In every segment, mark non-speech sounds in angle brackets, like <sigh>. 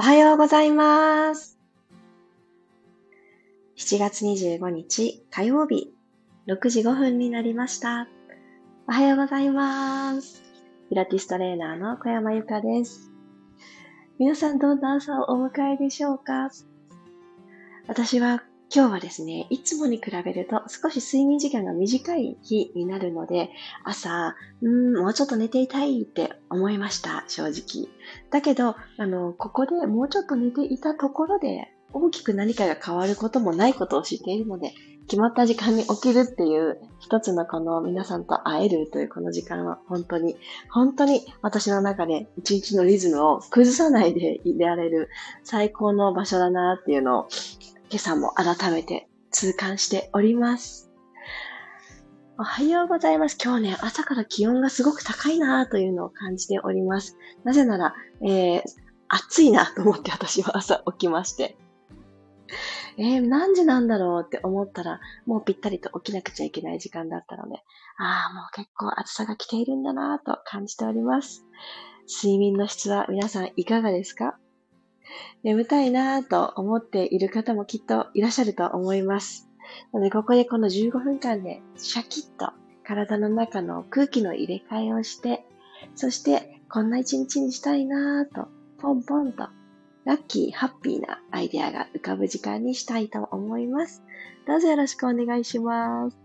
おはようございます。7月25日火曜日、6時5分になりました。おはようございます。ピラティストレーナーの小山由かです。皆さんどんな朝をお迎えでしょうか？私は今日はですね、いつもに比べると少し睡眠時間が短い日になるので、朝、うん、もうちょっと寝ていたいって思いました、正直。だけど、あの、ここでもうちょっと寝ていたところで、大きく何かが変わることもないことを知っているので、決まった時間に起きるっていう一つのこの皆さんと会えるというこの時間は本当に、本当に私の中で一日のリズムを崩さないでいられる最高の場所だなっていうのを今朝も改めて痛感しております。おはようございます。今日ね、朝から気温がすごく高いなというのを感じております。なぜなら、えー、暑いなと思って私は朝起きまして。えー、何時なんだろうって思ったら、もうぴったりと起きなくちゃいけない時間だったので、ああ、もう結構暑さが来ているんだなと感じております。睡眠の質は皆さんいかがですか？<laughs> 眠たいなぁと思っている方もきっといらっしゃると思います。なので、ここでこの15分間でシャキッと体の中の空気の入れ替えをして、そしてこんな一日にしたいなぁと、ポンポンとラッキー、ハッピーなアイデアが浮かぶ時間にしたいと思います。どうぞよろしくお願いします。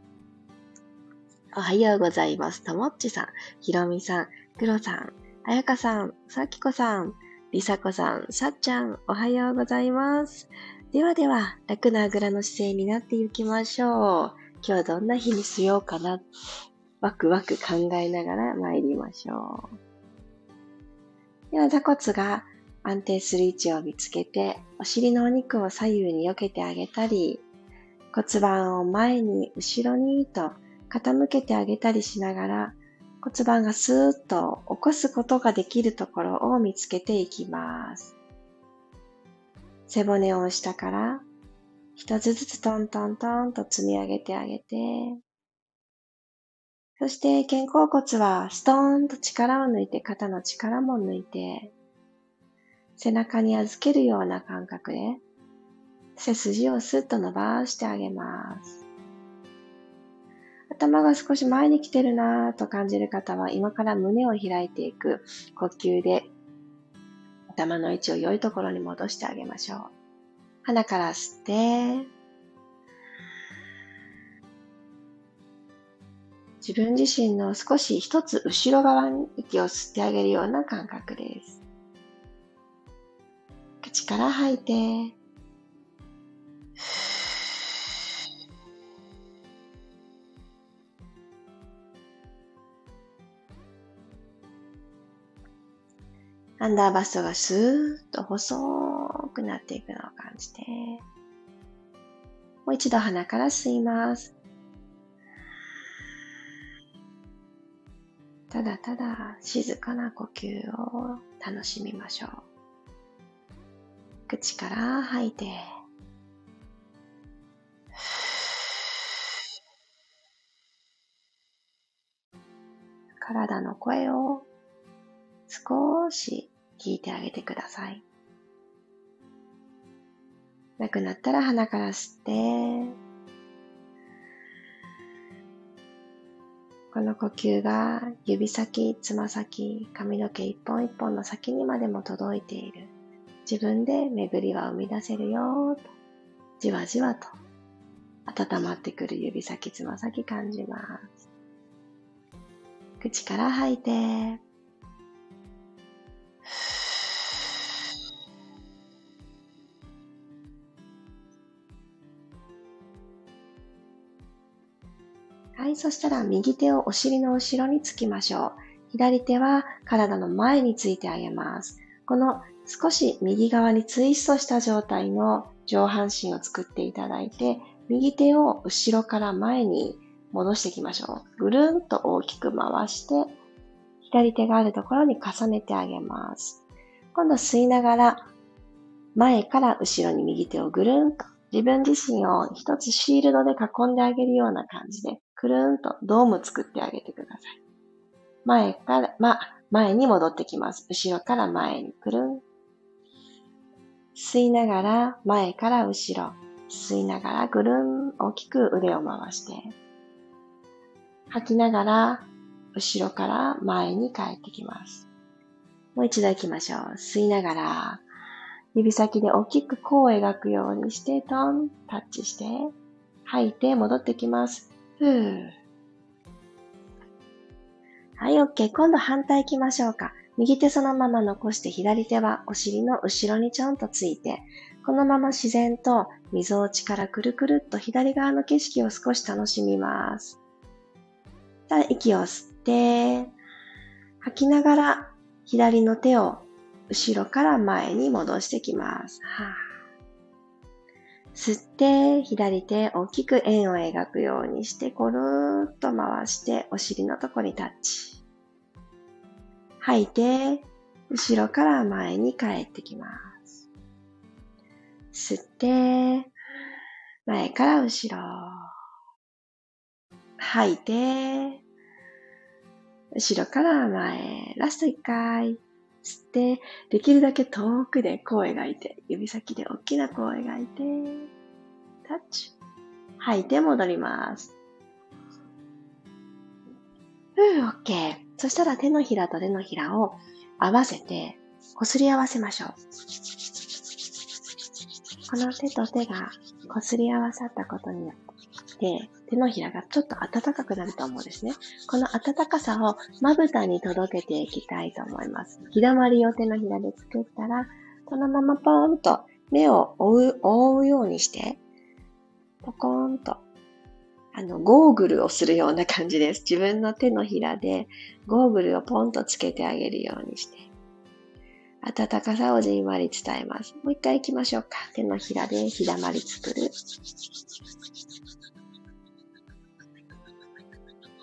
おはようございます。ともっちさん、ひろみさん、くろさん、あやかさん、さきこさん、りさこさん、さっちゃん、おはようございます。ではでは、楽なあぐらの姿勢になっていきましょう。今日どんな日にしようかな。ワクワク考えながら参りましょう。では、座骨が安定する位置を見つけて、お尻のお肉を左右に避けてあげたり、骨盤を前に後ろにと傾けてあげたりしながら、骨盤がスーッと起こすことができるところを見つけていきます。背骨を下から一つずつトントントンと積み上げてあげて、そして肩甲骨はストーンと力を抜いて肩の力も抜いて、背中に預けるような感覚で背筋をスッと伸ばしてあげます。頭が少し前に来てるなぁと感じる方は今から胸を開いていく呼吸で頭の位置を良いところに戻してあげましょう。鼻から吸って、自分自身の少し一つ後ろ側に息を吸ってあげるような感覚です。口から吐いて、アンダーバストがスーッと細くなっていくのを感じて、もう一度鼻から吸います。ただただ静かな呼吸を楽しみましょう。口から吐いて、体の声を少し聞いてあげてください。なくなったら鼻から吸って、この呼吸が指先、つま先、髪の毛一本一本の先にまでも届いている。自分で巡りは生み出せるよと、じわじわと温まってくる指先、つま先感じます。口から吐いて、はい、そしたら右手をお尻の後ろにつきましょう。左手は体の前についてあげます。この少し右側にツイストした状態の上半身を作っていただいて、右手を後ろから前に戻していきましょう。ぐるんと大きく回して、左手があるところに重ねてあげます。今度吸いながら、前から後ろに右手をぐるんと、自分自身を一つシールドで囲んであげるような感じで、くるんとドーム作ってあげてください。前から、ま、前に戻ってきます。後ろから前にくるん。吸いながら前から後ろ。吸いながらぐるん大きく腕を回して。吐きながら後ろから前に帰ってきます。もう一度行きましょう。吸いながら指先で大きく弧を描くようにしてトン、タッチして、吐いて戻ってきます。ふー。はい、OK。今度反対行きましょうか。右手そのまま残して左手はお尻の後ろにちょんとついて、このまま自然と溝落ちからくるくるっと左側の景色を少し楽しみます。さあ、息を吸って、吐きながら左の手を後ろから前に戻してきます。吸って、左手大きく円を描くようにして、コるーっと回してお尻のとこにタッチ。吐いて、後ろから前に帰ってきます。吸って、前から後ろ。吐いて、後ろから前。ラスト1回。吸って、できるだけ遠くで弧を描いて、指先で大きな弧を描いて、タッチ。吐いて戻ります。うん、OK。そしたら手のひらと手のひらを合わせて、擦り合わせましょう。この手と手が擦り合わさったことによって、手のひらがちょっと暖かくなると思うんですね。この暖かさをまぶたに届けていきたいと思います。ひだまりを手のひらで作ったら、このままポーンと目を覆う覆うようにして、ポコーンとあの、ゴーグルをするような感じです。自分の手のひらでゴーグルをポンとつけてあげるようにして、暖かさをじんわり伝えます。もう一回行きましょうか。手のひらでひだまり作る。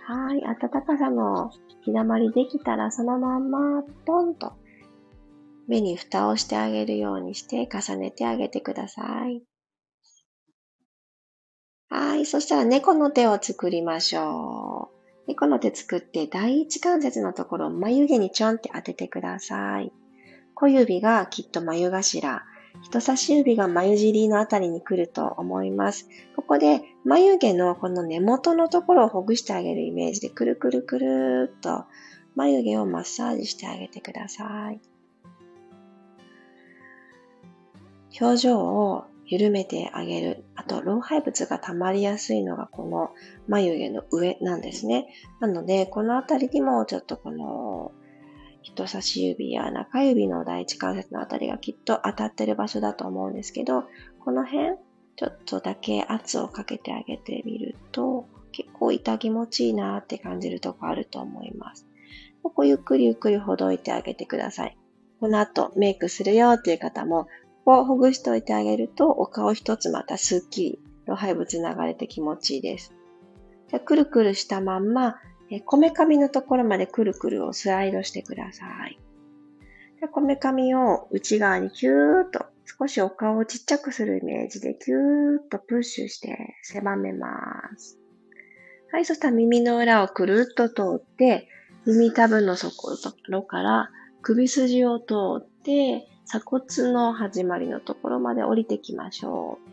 はい。暖かさのひだまりできたらそのまんまポンと目に蓋をしてあげるようにして重ねてあげてください。はい。そしたら猫の手を作りましょう。猫の手作って第一関節のところを眉毛にちょんって当ててください。小指がきっと眉頭。人差し指が眉尻のあたりに来ると思います。ここで眉毛のこの根元のところをほぐしてあげるイメージでくるくるくるっと眉毛をマッサージしてあげてください。表情を緩めてあげる。あと、老廃物が溜まりやすいのがこの眉毛の上なんですね。なので、このあたりにもちょっとこの人差し指や中指の第一関節のあたりがきっと当たってる場所だと思うんですけど、この辺、ちょっとだけ圧をかけてあげてみると、結構痛気持ちいいなって感じるとこあると思います。ここゆっくりゆっくりほどいてあげてください。この後メイクするよっていう方もここをほぐしておいてあげると、お顔一つまたスッキリ、老廃物流れて気持ちいいです。じゃくるくるしたまんま、こめかみのところまでくるくるをスライドしてください。こめかみを内側にキューッと、少しお顔をちっちゃくするイメージでキューッとプッシュして狭めます。はい、そしたら耳の裏をくるっと通って、耳たぶの底のところから首筋を通って、鎖骨の始まりのところまで降りてきましょう。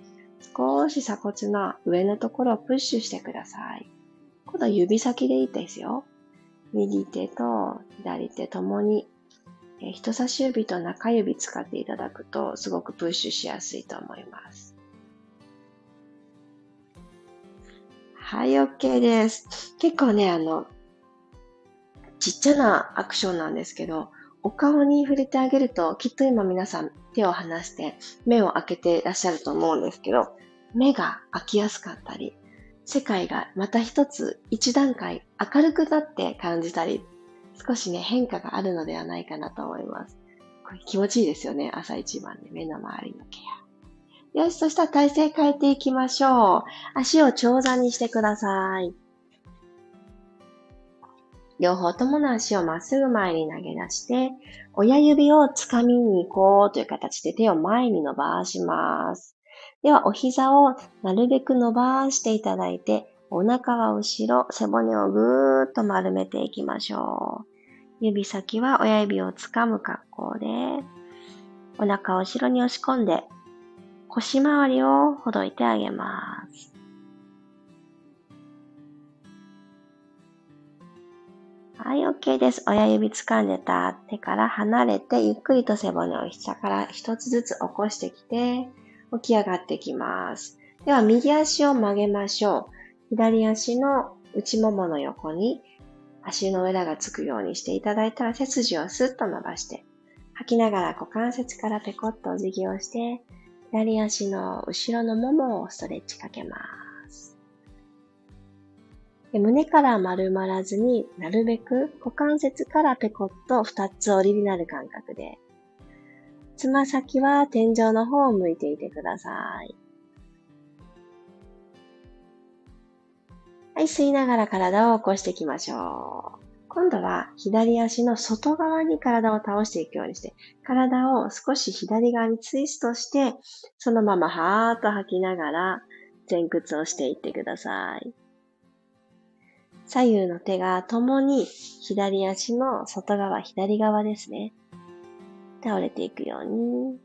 少し鎖骨の上のところをプッシュしてください。今度は指先でいいですよ。右手と左手ともにえ人差し指と中指使っていただくとすごくプッシュしやすいと思います。はい、OK です。結構ね、あの、ちっちゃなアクションなんですけど、お顔に触れてあげると、きっと今皆さん手を離して目を開けていらっしゃると思うんですけど、目が開きやすかったり、世界がまた一つ一段階明るくなって感じたり、少しね、変化があるのではないかなと思います。これ気持ちいいですよね。朝一番で目の周りのケア。よし、そしたら体勢変えていきましょう。足を長座にしてください。両方ともの足をまっすぐ前に投げ出して、親指をつかみに行こうという形で手を前に伸ばします。では、お膝をなるべく伸ばしていただいて、お腹は後ろ、背骨をぐーっと丸めていきましょう。指先は親指をつかむ格好で、お腹を後ろに押し込んで、腰回りをほどいてあげます。はい、OK です。親指掴んでた手から離れて、ゆっくりと背骨を下から一つずつ起こしてきて、起き上がってきます。では、右足を曲げましょう。左足の内ももの横に足の裏がつくようにしていただいたら背筋をスッと伸ばして、吐きながら股関節からペコッとお辞儀をして、左足の後ろのももをストレッチかけます。で胸から丸まらずになるべく股関節からペコッと二つ折りになる感覚で、つま先は天井の方を向いていてください。はい、吸いながら体を起こしていきましょう。今度は左足の外側に体を倒していくようにして、体を少し左側にツイストして、そのままはーっと吐きながら前屈をしていってください。左右の手が共に左足の外側、左側ですね。倒れていくように。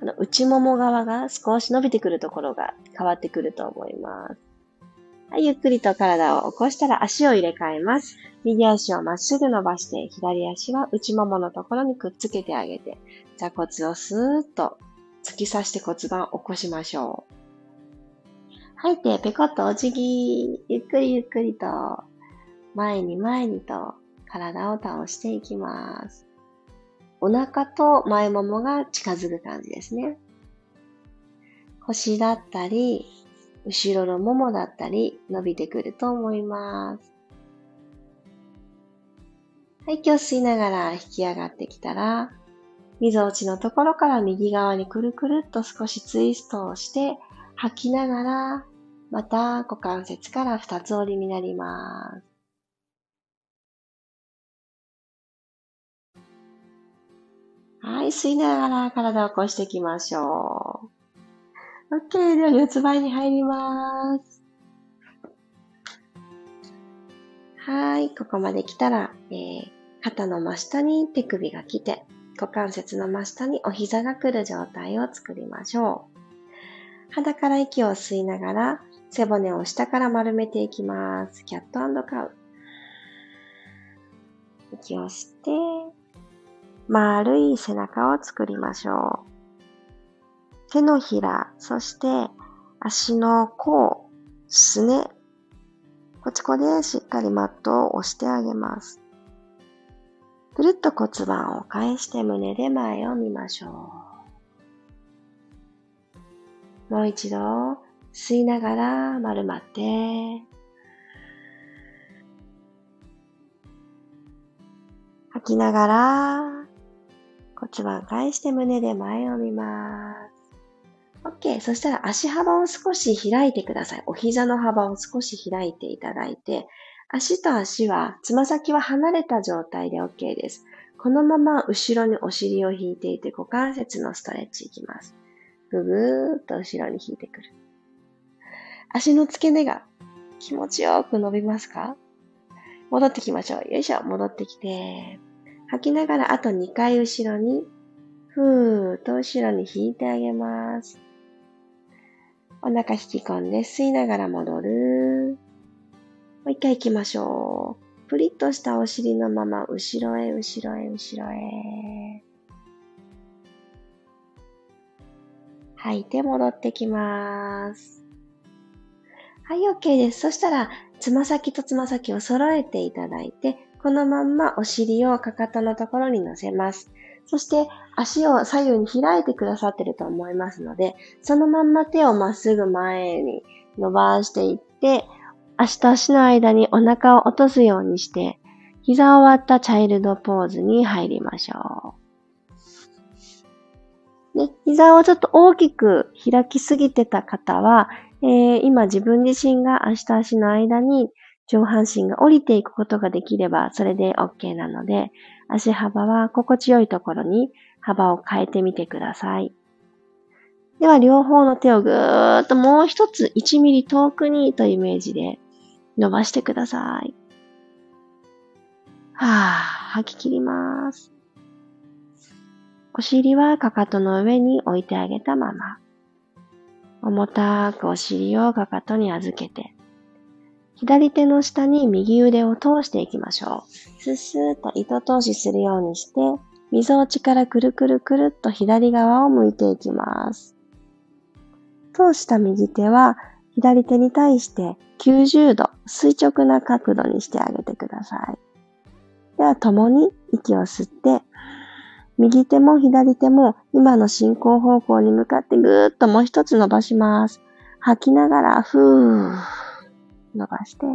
この内もも側が少し伸びてくるところが変わってくると思います。はい、ゆっくりと体を起こしたら足を入れ替えます。右足をまっすぐ伸ばして、左足は内もものところにくっつけてあげて、座骨をスーッと突き刺して骨盤を起こしましょう。吐いて、ペコッとお辞儀、ゆっくりゆっくりと、前に前にと体を倒していきます。お腹と前ももが近づく感じですね。腰だったり、後ろのももだったり伸びてくると思います。はい、息を吸いながら引き上がってきたら、みぞおちのところから右側にくるくるっと少しツイストをして、吐きながら、また股関節から二つ折りになります。はい、吸いながら体を起こしていきましょう。OK。では、四つ倍に入ります。はい、ここまで来たら、えー、肩の真下に手首が来て、股関節の真下にお膝が来る状態を作りましょう。鼻から息を吸いながら、背骨を下から丸めていきます。キャットカウ。息を吸って、丸い背中を作りましょう。手のひら、そして足の甲、すね。こちこでしっかりマットを押してあげます。ぐるっと骨盤を返して胸で前を見ましょう。もう一度吸いながら丸まって、吐きながら骨盤返して胸で前を見ます。OK。そしたら足幅を少し開いてください。お膝の幅を少し開いていただいて、足と足は、つま先は離れた状態で OK です。このまま後ろにお尻を引いていて股関節のストレッチいきます。ぐぐーっと後ろに引いてくる。足の付け根が気持ちよく伸びますか？戻ってきましょう。よいしょ。戻ってきて、吐きながらあと2回後ろに、ふーっと後ろに引いてあげます。お腹引き込んで吸いながら戻る。もう一回行きましょう。プリッとしたお尻のまま後ろへ後ろへ後ろへ。吐いて戻ってきます。はい、OK です。そしたら、つま先とつま先を揃えていただいて、このまんまお尻をかかとのところに乗せます。そして足を左右に開いてくださってると思いますので、そのまんま手をまっすぐ前に伸ばしていって、足と足の間にお腹を落とすようにして、膝を割ったチャイルドポーズに入りましょう。ね、膝をちょっと大きく開きすぎてた方は、えー、今自分自身が足と足の間に上半身が降りていくことができればそれで OK なので、足幅は心地よいところに幅を変えてみてください。では両方の手をぐーっともう一つ1ミリ遠くにというイメージで伸ばしてください。はぁ、吐き切ります。お尻はかかとの上に置いてあげたまま。重たくお尻をかかとに預けて、左手の下に右腕を通していきましょう。スッスーと糸通しするようにして、溝落ちからくるくるくるっと左側を向いていきます。通した右手は左手に対して90度垂直な角度にしてあげてください。では、共に息を吸って、右手も左手も今の進行方向に向かってぐーっともう一つ伸ばします。吐きながら、ふー、伸ばして、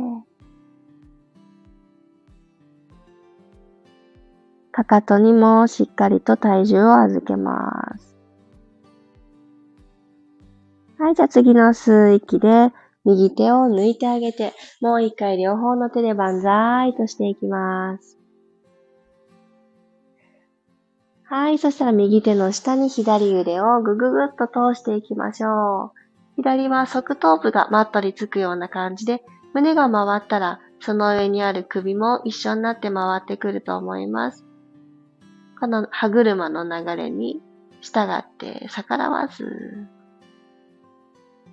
かかとにもしっかりと体重を預けます。はい、じゃあ次の吸う息で、右手を抜いてあげて、もう一回両方の手で万歳としていきます。はい。そしたら右手の下に左腕をぐぐぐっと通していきましょう。左は側頭部がマットにつくような感じで、胸が回ったら、その上にある首も一緒になって回ってくると思います。この歯車の流れに従って逆らわず、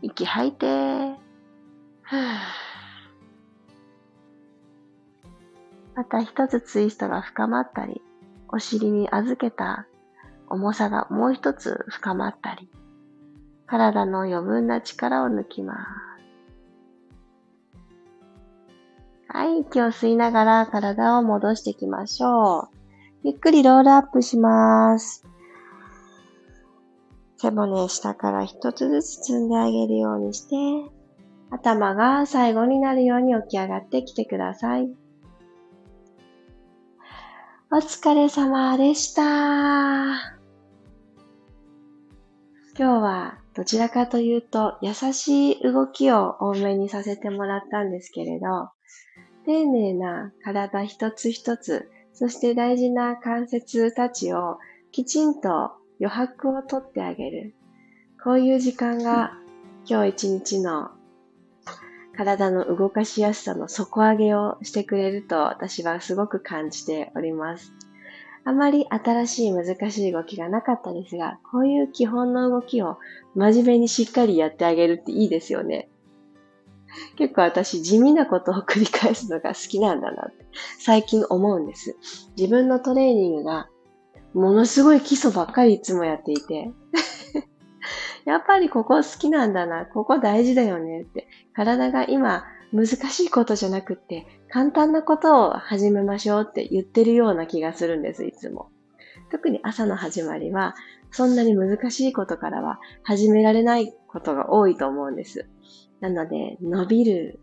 息吐いて、<sighs> また一つツイストが深まったり、お尻に預けた重さがもう一つ深まったり、体の余分な力を抜きます。はい、息を吸いながら体を戻していきましょう。ゆっくりロールアップします。背骨下から一つずつ積んであげるようにして、頭が最後になるように起き上がってきてください。お疲れ様でした。今日はどちらかというと優しい動きを多めにさせてもらったんですけれど、丁寧な体一つ一つ、そして大事な関節たちをきちんと余白をとってあげる。こういう時間が今日一日の体の動かしやすさの底上げをしてくれると私はすごく感じております。あまり新しい難しい動きがなかったですが、こういう基本の動きを真面目にしっかりやってあげるっていいですよね。結構私地味なことを繰り返すのが好きなんだなって最近思うんです。自分のトレーニングがものすごい基礎ばっかりいつもやっていて <laughs> やっぱりここ好きなんだな、ここ大事だよねって、体が今難しいことじゃなくって、簡単なことを始めましょうって言ってるような気がするんです、いつも。特に朝の始まりは、そんなに難しいことからは始められないことが多いと思うんです。なので、伸びる、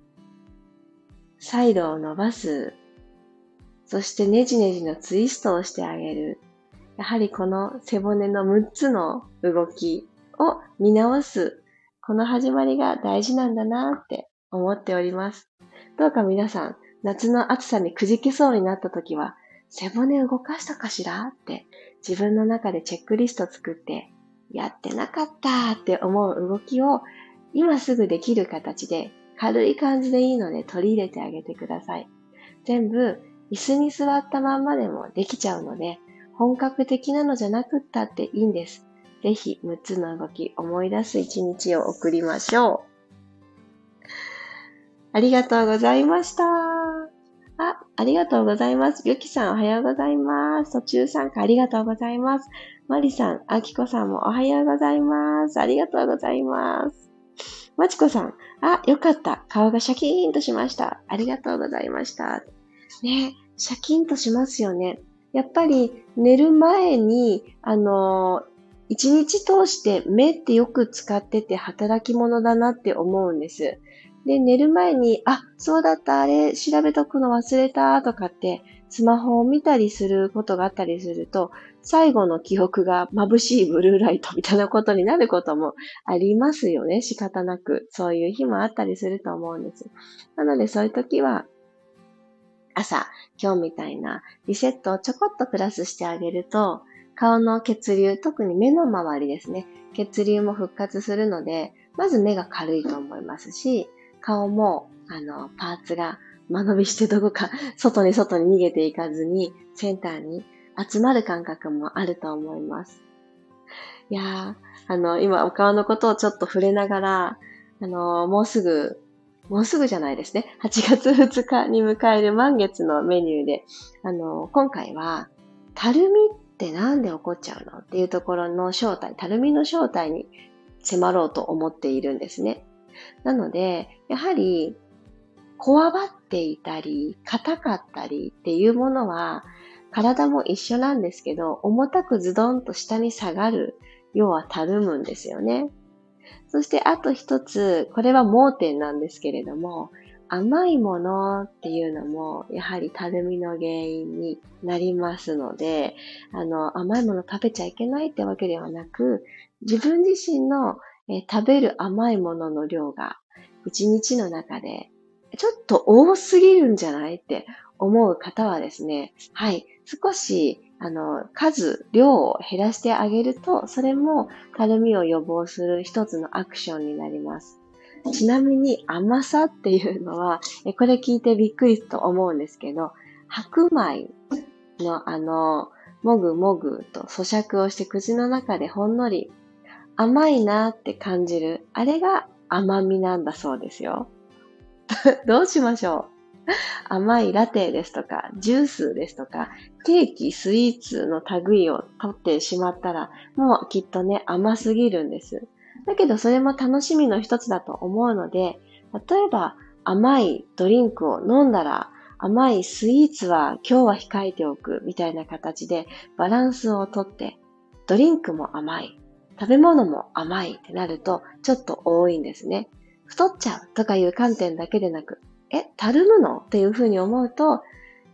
サイドを伸ばす、そしてネジネジのツイストをしてあげる。やはりこの背骨の6つの動きを見直す、この始まりが大事なんだなって思っております。どうか皆さん、夏の暑さにくじけそうになった時は、背骨動かしたかしらって自分の中でチェックリスト作って、やってなかったって思う動きを今すぐできる形で軽い感じでいいので取り入れてあげてください。全部椅子に座ったまんまでもできちゃうので、本格的なのじゃなくったっていいんです。ぜひ6つの動き思い出す一日を送りましょう。ありがとうございました。あ、ありがとうございます。ゆきさんおはようございます。途中参加ありがとうございます。まりさん、あきこさんもおはようございます。ありがとうございます。まちこさん、あ、よかった。顔がシャキーンとしました。ありがとうございました。ね、シャキーンとしますよね。やっぱり寝る前に、あの一日通して目ってよく使ってて働き者だなって思うんです。で、寝る前に、あ、そうだった、あれ調べとくの忘れたとかって、スマホを見たりすることがあったりすると、最後の記憶が眩しいブルーライトみたいなことになることもありますよね。仕方なく。そういう日もあったりすると思うんです。なのでそういう時は、朝、今日みたいなリセットをちょこっとプラスしてあげると、顔の血流、特に目の周りですね。血流も復活するので、まず目が軽いと思いますし、顔も、あの、パーツが間延びしてどこか <laughs> 外に外に逃げていかずにセンターに集まる感覚もあると思います。いやー、あの、今お顔のことをちょっと触れながら、あの、もうすぐ、もうすぐじゃないですね。8月2日に迎える満月のメニューで、あの、今回は、たるみってなんで起こっちゃうのっていうところの正体、たるみの正体に迫ろうと思っているんですね。なので、やはり、こわばっていたり、硬かったりっていうものは、体も一緒なんですけど、重たくズドンと下に下がる、要はたるむんですよね。そしてあと一つ、これは盲点なんですけれども、甘いものっていうのも、やはりたるみの原因になりますので、あの、甘いもの食べちゃいけないってわけではなく、自分自身のえ食べる甘いものの量が一日の中でちょっと多すぎるんじゃないって思う方はですね、はい、少しあの、数、量を減らしてあげると、それもたるみを予防する一つのアクションになります。ちなみに甘さっていうのは、これ聞いてびっくりと思うんですけど、白米のあの、もぐもぐと咀嚼をして口の中でほんのり甘いなって感じる。あれが甘みなんだそうですよ。<laughs> どうしましょう甘いラテですとか、ジュースですとか、ケーキ、スイーツの類を取ってしまったら、もうきっとね、甘すぎるんです。だけどそれも楽しみの一つだと思うので、例えば甘いドリンクを飲んだら、甘いスイーツは今日は控えておくみたいな形でバランスをとって、ドリンクも甘い、食べ物も甘いってなるとちょっと多いんですね。太っちゃうとかいう観点だけでなく、え、たるむの？っていうふうに思うと、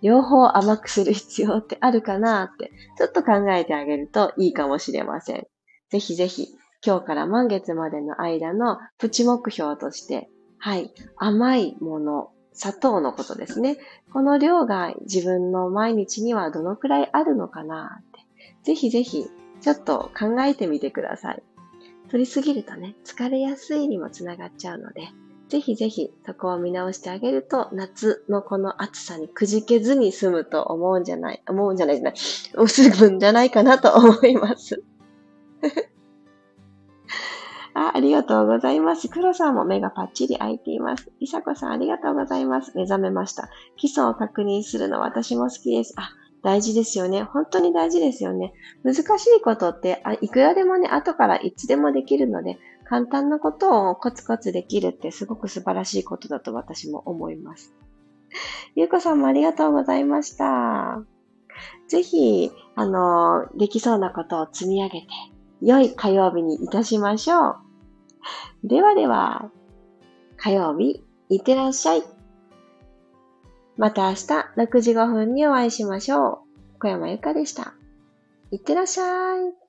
両方甘くする必要ってあるかなって、ちょっと考えてあげるといいかもしれません。ぜひぜひ、今日から満月までの間のプチ目標として、はい、甘いもの、砂糖のことですね。この量が自分の毎日にはどのくらいあるのかなって、ぜひぜひちょっと考えてみてください。取りすぎるとね、疲れやすいにもつながっちゃうので、ぜひぜひそこを見直してあげると、夏のこの暑さにくじけずに済むと思うんじゃない、思うんじゃないじゃない、済むんじゃないかなと思います。<laughs> あありがとうございます。黒さんも目がパッチリ開いています。いさこさんありがとうございます。目覚めました。基礎を確認するの私も好きです。あ、大事ですよね。本当に大事ですよね。難しいことってあいくらでもね、後からいつでもできるので、簡単なことをコツコツできるってすごく素晴らしいことだと私も思います。<laughs> ゆうこさんもありがとうございました。ぜひ、あの、できそうなことを積み上げて、良い火曜日にいたしましょう。ではでは、火曜日、いってらっしゃい。また明日6時5分にお会いしましょう。小山由かでした。いってらっしゃい。